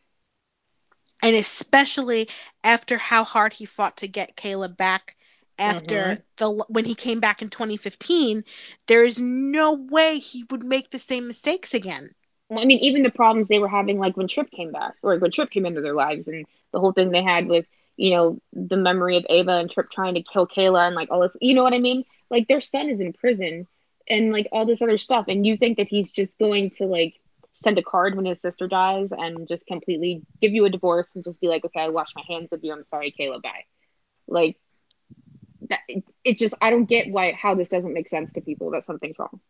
And especially after how hard he fought to get Kayla back after Mhm. the when he came back in 2015, there is no way he would make the same mistakes again. Well, I mean, even the problems they were having, like when Trip came back, or when Trip came into their lives, and the whole thing they had with, you know, the memory of Ava and Trip trying to kill Kayla and like all this, you know what I mean? Like their son is in prison and like all this other stuff, and you think that he's just going to like send a card when his sister dies and just completely give you a divorce and just be like, okay, I wash my hands of you. I'm sorry, Kayla, bye. Like that, it, it's just I don't get why how this doesn't make sense to people that something's wrong.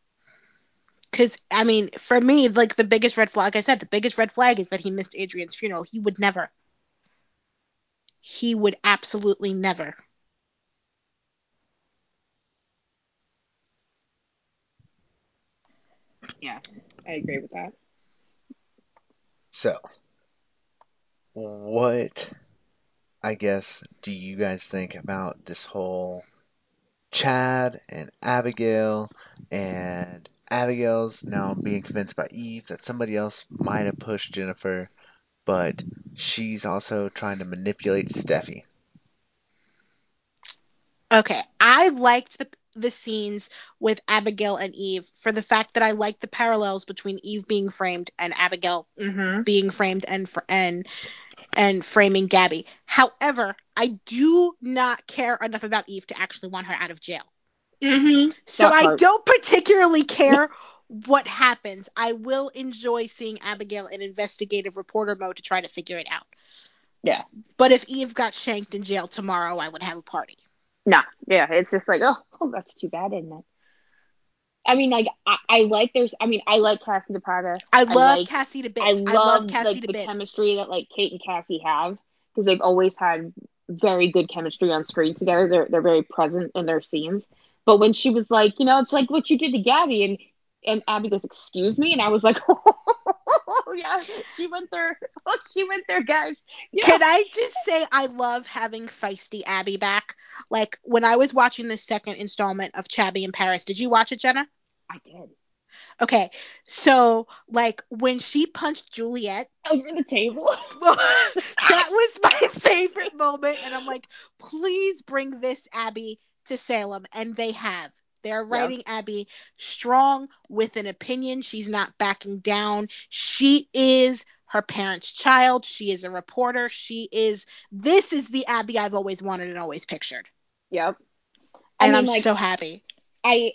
Because I mean, for me, like the biggest red flag, like I said, the biggest red flag is that he missed Adrienne's funeral. He would never. He would absolutely never. Yeah, I agree with that. So, what, I guess, do you guys think about this whole Chad and Abigail and Abigail's now being convinced by Eve that somebody else might have pushed Jennifer, but she's also trying to manipulate Steffi. Okay, I liked the the scenes with Abigail and Eve for the fact that I liked the parallels between Eve being framed and Abigail Mm-hmm. being framed and fr- and and framing Gabby. However, I do not care enough about Eve to actually want her out of jail. Mm-hmm. So That I don't particularly care what happens. I will enjoy seeing Abigail in investigative reporter mode to try to figure it out. Yeah. But if Eve got shanked in jail tomorrow, I would have a party. Nah, yeah, it's just like, oh, oh, that's too bad, isn't it? I mean, like, I, I like there's, I mean, I like Kassie DePaiva. I love I like, Kassie to bits. I love, I love, love, Kassie like to the bits. chemistry that like Kate and Kassie have because they've always had very good chemistry on screen together. They're they're very present in their scenes. But when she was like, you know, it's like what you did to Gabby, and and Abby goes, excuse me, and I was like, oh yeah, she went there. Oh, she went there, guys. Yeah. Can I just say I love having feisty Abby back? Like when I was watching the second installment of Chabby in Paris, did you watch it, Jenna? I did Okay, so like when she punched Juliet, over the table. that was my favorite moment, and I'm like, please bring this Abby to Salem, and they have. They're writing Abby strong with an opinion. She's not backing down. She is her parents' child. She is a reporter. She is. This is the Abby I've always wanted and always pictured, Yep. I and mean, I'm like, so happy. I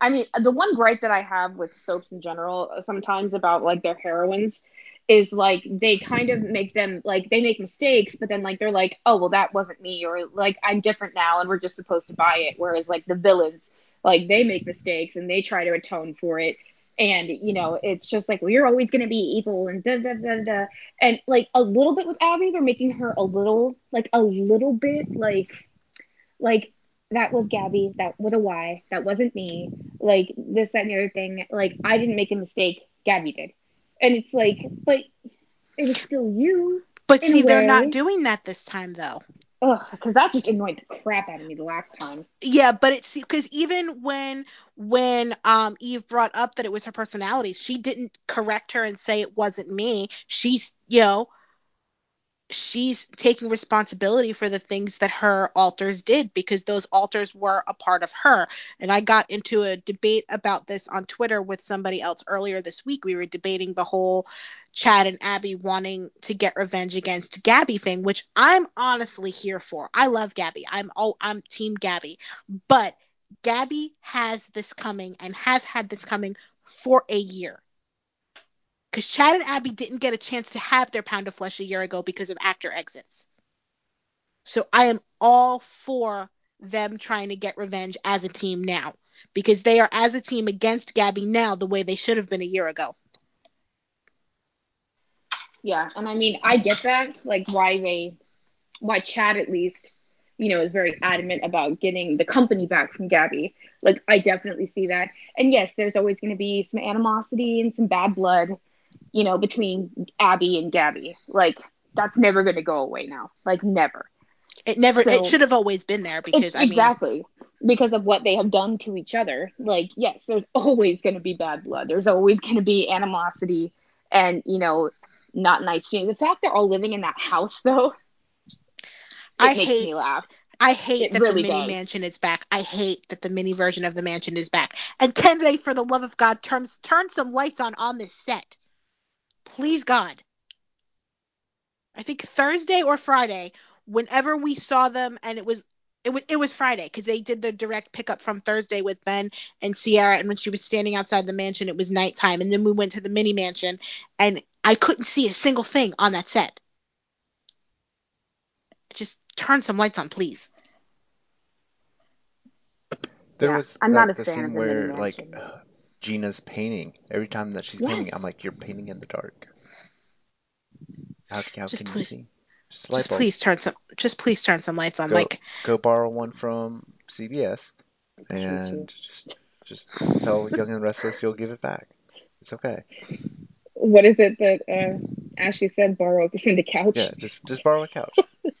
I mean the one gripe that I have with soaps in general sometimes about like their heroines is like they kind of make them like they make mistakes but then like they're like oh well that wasn't me or like I'm different now and we're just supposed to buy it whereas like the villains like they make mistakes and they try to atone for it and you know it's just like well you're always to be evil and da da da da and like a little bit with Abby they're making her a little like a little bit like like that was Gabby, that with a Y, that wasn't me, like this, that, and the other thing. Like I didn't make a mistake, Gabby did. And it's like, but it was still you. But see, they're not doing that this time, though. Ugh, because that just annoyed the crap out of me the last time. Yeah, but it's because even when when um Eve brought up that it was her personality, she didn't correct her and say it wasn't me. She's you know she's taking responsibility for the things that her alters did because those alters were a part of her. And I got into a debate about this on Twitter with somebody else earlier this week. We were debating the whole Chad and Abby wanting to get revenge against Gabby thing, which I'm honestly here for. I love Gabby. I'm oh I'm team Gabby. But Gabby has this coming and has had this coming for a year. Because Chad and Abby didn't get a chance to have their pound of flesh a year ago because of actor exits. So I am all for them trying to get revenge as a team now. Because they are as a team against Gabby now the way they should have been a year ago. Yeah, and I mean, I get that, like why they, why Chad at least, you know, is very adamant about getting the company back from Gabby. Like, I definitely see that. And yes, there's always going to be some animosity and some bad blood, you know, between Abby and Gabby. Like, that's never going to go away now. Like never. It never. So- it should have always been there because I mean, exactly because of what they have done to each other. Like, yes, there's always going to be bad blood. There's always going to be animosity and, you know, not nice feelings. The fact they're all living in that house, though, it I makes hate- me laugh. I hate It that really the mini does. mansion is back. I hate that the mini version of the mansion is back. And can they, for the love of God, turn turn some lights on on this set? Please God. I think Thursday or Friday, whenever we saw them, and it was it was it was Friday because they did the direct pickup from Thursday with Ben and Ciara, and when she was standing outside the mansion, it was nighttime, and then we went to the mini mansion, and I couldn't see a single thing on that set. Just turn some lights on, please. There Yeah, was I'm that, not a the fan scene of the mini where like mansion. Gina's painting. Every time that she's painting, I'm like, you're painting in the dark. How, how Just can please- you see? Just, Just please turn some just please turn some lights on. Go- Like Go borrow one from CBS and just just tell Young and Restless you'll give it back. It's okay. What is it that uh, Ashley said? Borrow this in the couch? Yeah, just just borrow a couch.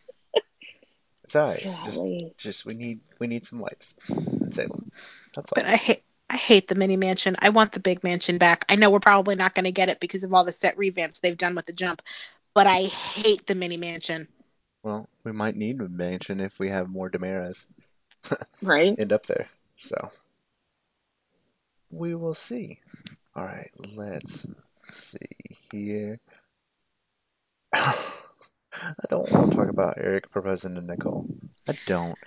It's alright. Just just we need we need some lights in Salem. That's all. but I hate I hate the mini mansion. I want the big mansion back. I know we're probably not going to get it because of all the set revamps they've done with the jump, but I hate the mini mansion. Well, we might need a mansion if we have more DiMeras Right? end up there. So we will see. All right, let's see here. I don't want to talk about Eric proposing to Nicole. I don't.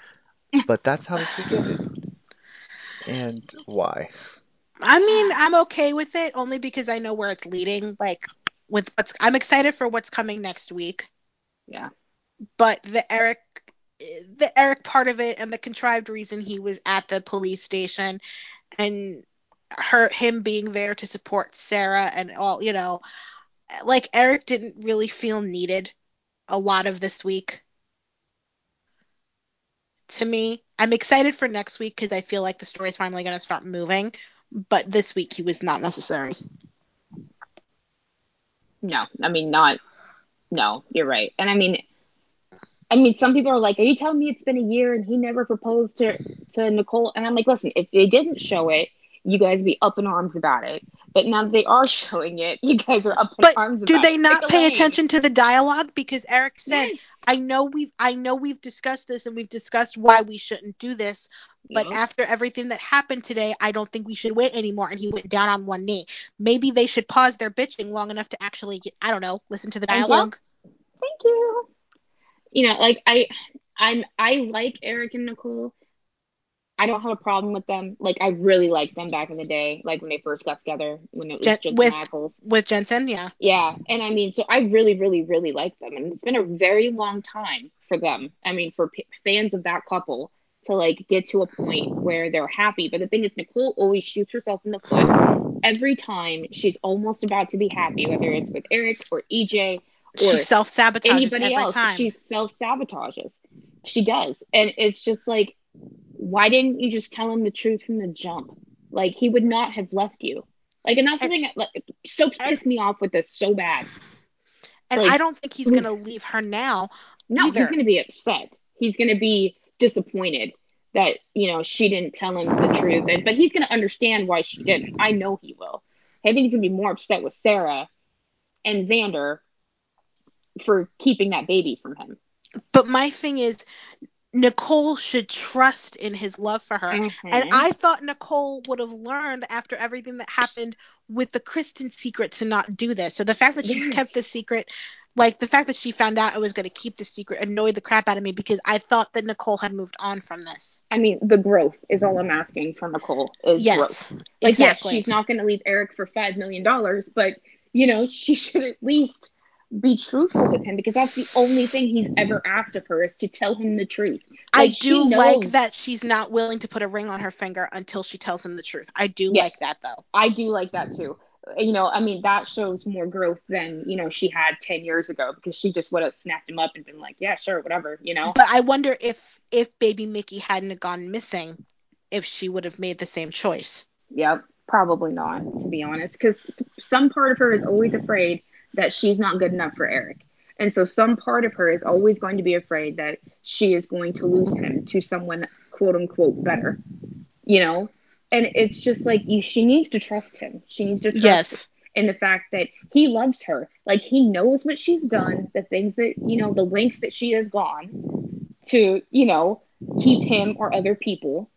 But that's how this week ended. And why? I mean, I'm okay with it only because I know where it's leading. Like with what's I'm excited for what's coming next week. Yeah. But the Eric the Eric part of it and the contrived reason he was at the police station and her him being there to support Sarah and all, you know, like Eric didn't really feel needed a lot of this week. To me, I'm excited for next week because I feel like the story's finally going to start moving, but this week he was not necessary. No, I mean not. No, you're right. And I mean, I mean, some people are like, "Are you telling me it's been a year and he never proposed to to Nicole?" And I'm like, "Listen, if they didn't show it, you guys would be up in arms about it. But now that they are showing it, you guys are up in But arms about do they not Pick pay attention to the dialogue? Because Eric said, Yes. "I know we've I know we've discussed this and we've discussed why we shouldn't do this, but Yep. after everything that happened today, I don't think we should wait anymore." And he went down on one knee. Maybe they should pause their bitching long enough to actually, get, I don't know, listen to the Thank you. dialogue. Thank you. You know, like I, I'm I like Eric and Nicole. I don't have a problem with them. Like I really liked them back in the day, like when they first got together, when it was Jen- Jensen with- Ackles. With Jensen, yeah. Yeah, and I mean, so I really, really, really like them, and it's been a very long time for them. I mean, for p- fans of that couple to like get to a point where they're happy. But the thing is, Nicole always shoots herself in the foot every time she's almost about to be happy, whether it's with Eric or EJ or She self sabotages anybody else. time. She self sabotages. She does, and it's just like, why didn't you just tell him the truth from the jump? Like he would not have left you. Like, and that's the thing that like, so pissed me off with this so bad. and like- I don't think he's gonna leave her now. No, Either. he's going to be upset. He's going to be disappointed that, you know, she didn't tell him the truth. And, but he's going to understand why she didn't. I know he will. I think he's going to be more upset with Sarah and Xander for keeping that baby from him. But my thing is, Nicole should trust in his love for her. And Mhm. I thought Nicole would have learned after everything that happened with the Kristen secret to not do this. So the fact that she's Yes. kept the secret, like the fact that she found out I was going to keep the secret, annoyed the crap out of me because I thought that Nicole had moved on from this. I mean, the growth is all I'm asking for Nicole is Yes, growth. Like, exactly. yes, she's not going to leave Eric for $5 million, but, you know, she should at least be truthful with him because that's the only thing he's ever asked of her is to tell him the truth. I Like, she do like that she's not willing to put a ring on her finger until she tells him the truth. I do Yeah. like that though. I do like that too. You know, I mean, that shows more growth than, you know, she had 10 years ago because she just would have snapped him up and been like, yeah, sure, whatever, you know? But I wonder if if baby Mickey hadn't gone missing, if she would have made the same choice. Yep, probably not, to be honest, because some part of her is always afraid that she's not good enough for Eric. And so some part of her is always going to be afraid that she is going to lose him to someone quote unquote better. You know? And it's just like you she needs to trust him. She needs to trust Yes. in the fact that he loves her. Like he knows what she's done, the things that, you know, the lengths that she has gone to, you know, keep him or other people,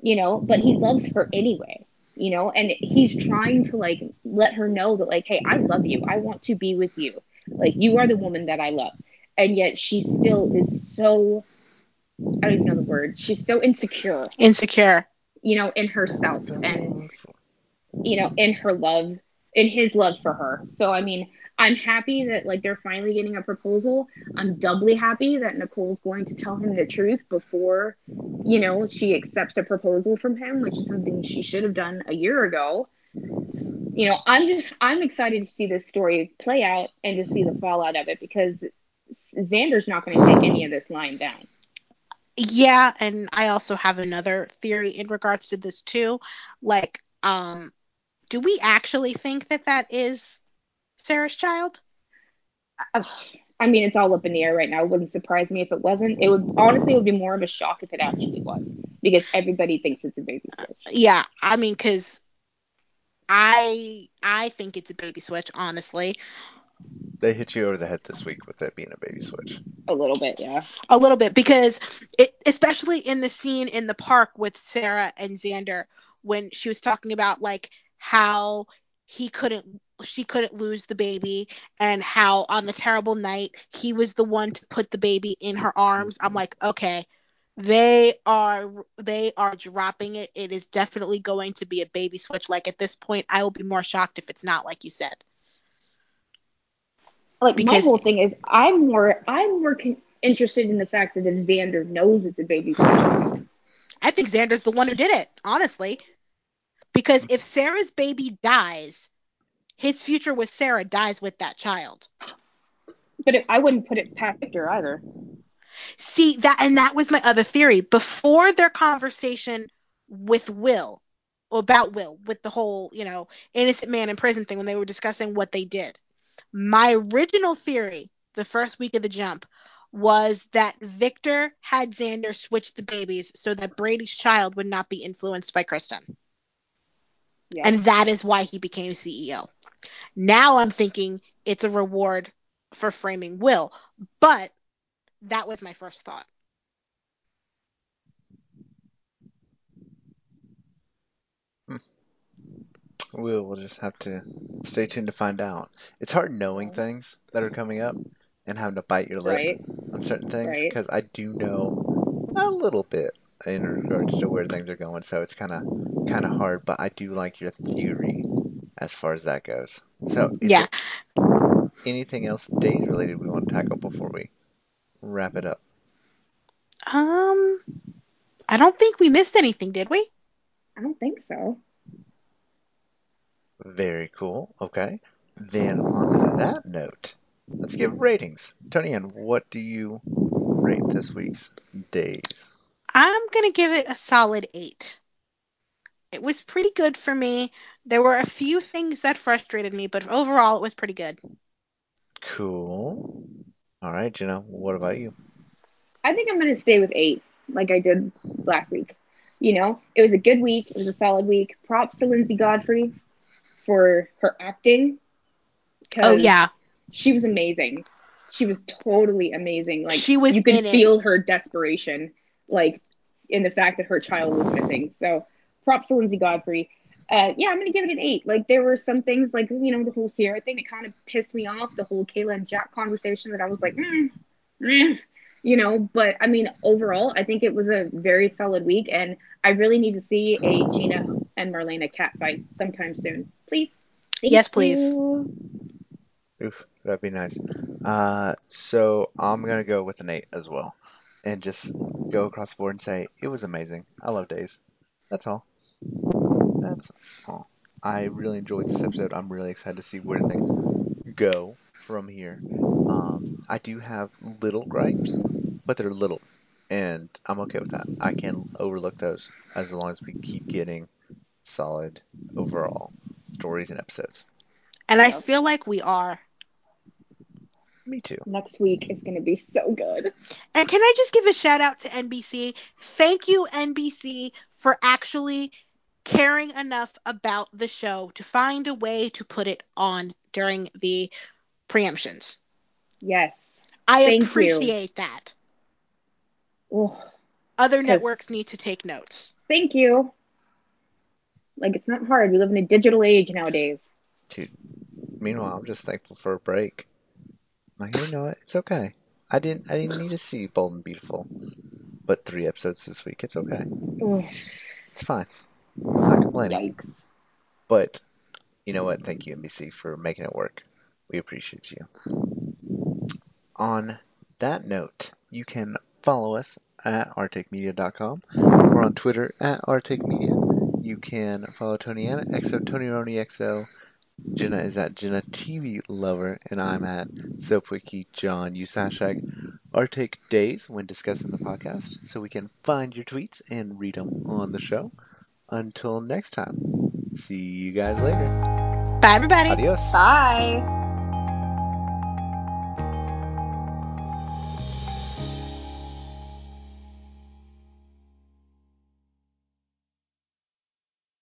you know, but he loves her anyway, you know, and he's trying to like let her know that, like, hey, I love you. I want to be with you. Like, you are the woman that I love. And yet she still is so, I don't even know the word, she's so insecure, Insecure. you know, in herself and, you know, in her love, in his love for her. So, I mean, I'm happy that like they're finally getting a proposal. I'm doubly happy that Nicole's going to tell him the truth before, you know, she accepts a proposal from him, which is something she should have done a year ago. You know, I'm just I'm excited to see this story play out and to see the fallout of it because Xander's not going to take any of this lying down. Yeah, and I also have another theory in regards to this too. Like, um, do we actually think that that is Sarah's child? Uh, I mean, it's all up in the air right now. It wouldn't surprise me if it wasn't. It would honestly, it would be more of a shock if it actually was because everybody thinks it's a baby uh, switch. Yeah, I mean, cause I I think it's a baby switch, honestly. They hit you over the head this week with that being a baby switch. A little bit, yeah. a little bit because it especially in the scene in the park with Sarah and Xander when she was talking about like how he couldn't she couldn't lose the baby and how on the terrible night he was the one to put the baby in her arms i'm like okay they are they are dropping it it is definitely going to be a baby switch like at this point i will be more shocked if it's not like you said Like Because- my whole thing is, I'm more, I'm more con- interested in the fact that if Xander knows it's a baby switch. I think Xander's the one who did it, honestly. Because if Sarah's baby dies, his future with Sarah dies with that child. But it, I wouldn't put it past Victor either. See that and that was my other theory. Before their conversation with Will about Will with the whole, you know, innocent man in prison thing when they were discussing what they did. My original theory, the first week of the jump, was that Victor had Xander switch the babies so that Brady's child would not be influenced by Kristen. Yeah. And that is why he became CEO. Now I'm thinking it's a reward for framing Will, but that was my first thought. Hmm. We'll, we'll just have to stay tuned to find out. It's hard knowing things that are coming up and having to bite your lip right. on certain things Right. because I do know a little bit in regards to where things are going, so it's kind of kind of hard. But I do like your theory as far as that goes. So, is yeah. there anything else days related we want to tackle before we wrap it up? Um I don't think we missed anything, did we? I don't think so. Very cool. Okay. Then on that note, let's give ratings. Tony, and what do you rate this week's days? I'm going to give it a solid 8. It was pretty good for me. There were a few things that frustrated me, but overall it was pretty good. Cool. All right, Jenna, what about you? I think I'm going to stay with eight, like I did last week. You know, it was a good week. It was a solid week. Props to Linsey Godfrey for her acting. Oh yeah. she was amazing. She was totally amazing. Like She was you could in it. feel her desperation, like in the fact that her child was missing. So props to Linsey Godfrey. Uh, yeah, I'm gonna give it an eight. Like there were some things, like you know, the whole Ciara thing that kind of pissed me off. The whole Kayla and Jack conversation that I was like, mm, mm, you know. But I mean, overall, I think it was a very solid week, and I really need to see a Gina and Marlena cat fight sometime soon, please. Thank Yes, please. you. Oof, that'd be nice. Uh, so I'm gonna go with an eight as well, and just go across the board and say it was amazing. I love Days. That's all. That's all. I really enjoyed this episode. I'm really excited to see where things go from here. Um, I do have little gripes, but they're little, and I'm okay with that. I can overlook those as long as we keep getting solid overall stories and episodes. And I feel like we are. Me too. Next week is going to be so good. And can I just give a shout out to NBC? Thank you, NBC, for actually caring enough about the show to find a way to put it on during the preemptions. Yes. I Thank you. appreciate that. Oh, Other 'Cause- networks need to take notes. thank you. Like it's not hard. We live in a digital age nowadays. Dude. Meanwhile, I'm just thankful for a break. Like, you know what? It's okay. I didn't. I didn't need to see Bold and Beautiful, but three episodes this week. It's okay. Ugh, It's fine. I'm not complaining. yikes. But you know what? Thank you, NBC, for making it work. We appreciate you. On that note, you can follow us at rtakemedia.com. We're on Twitter at rtakemedia. You can follow Tony Anna, exo Tony Roni exo. Jenna is at Jenna TV Lover, and I'm at SoapWiki John. Hashtag rtake days when discussing the podcast so we can find your tweets and read them on the show. Until next time, see you guys later. Bye, everybody. Adios. Bye.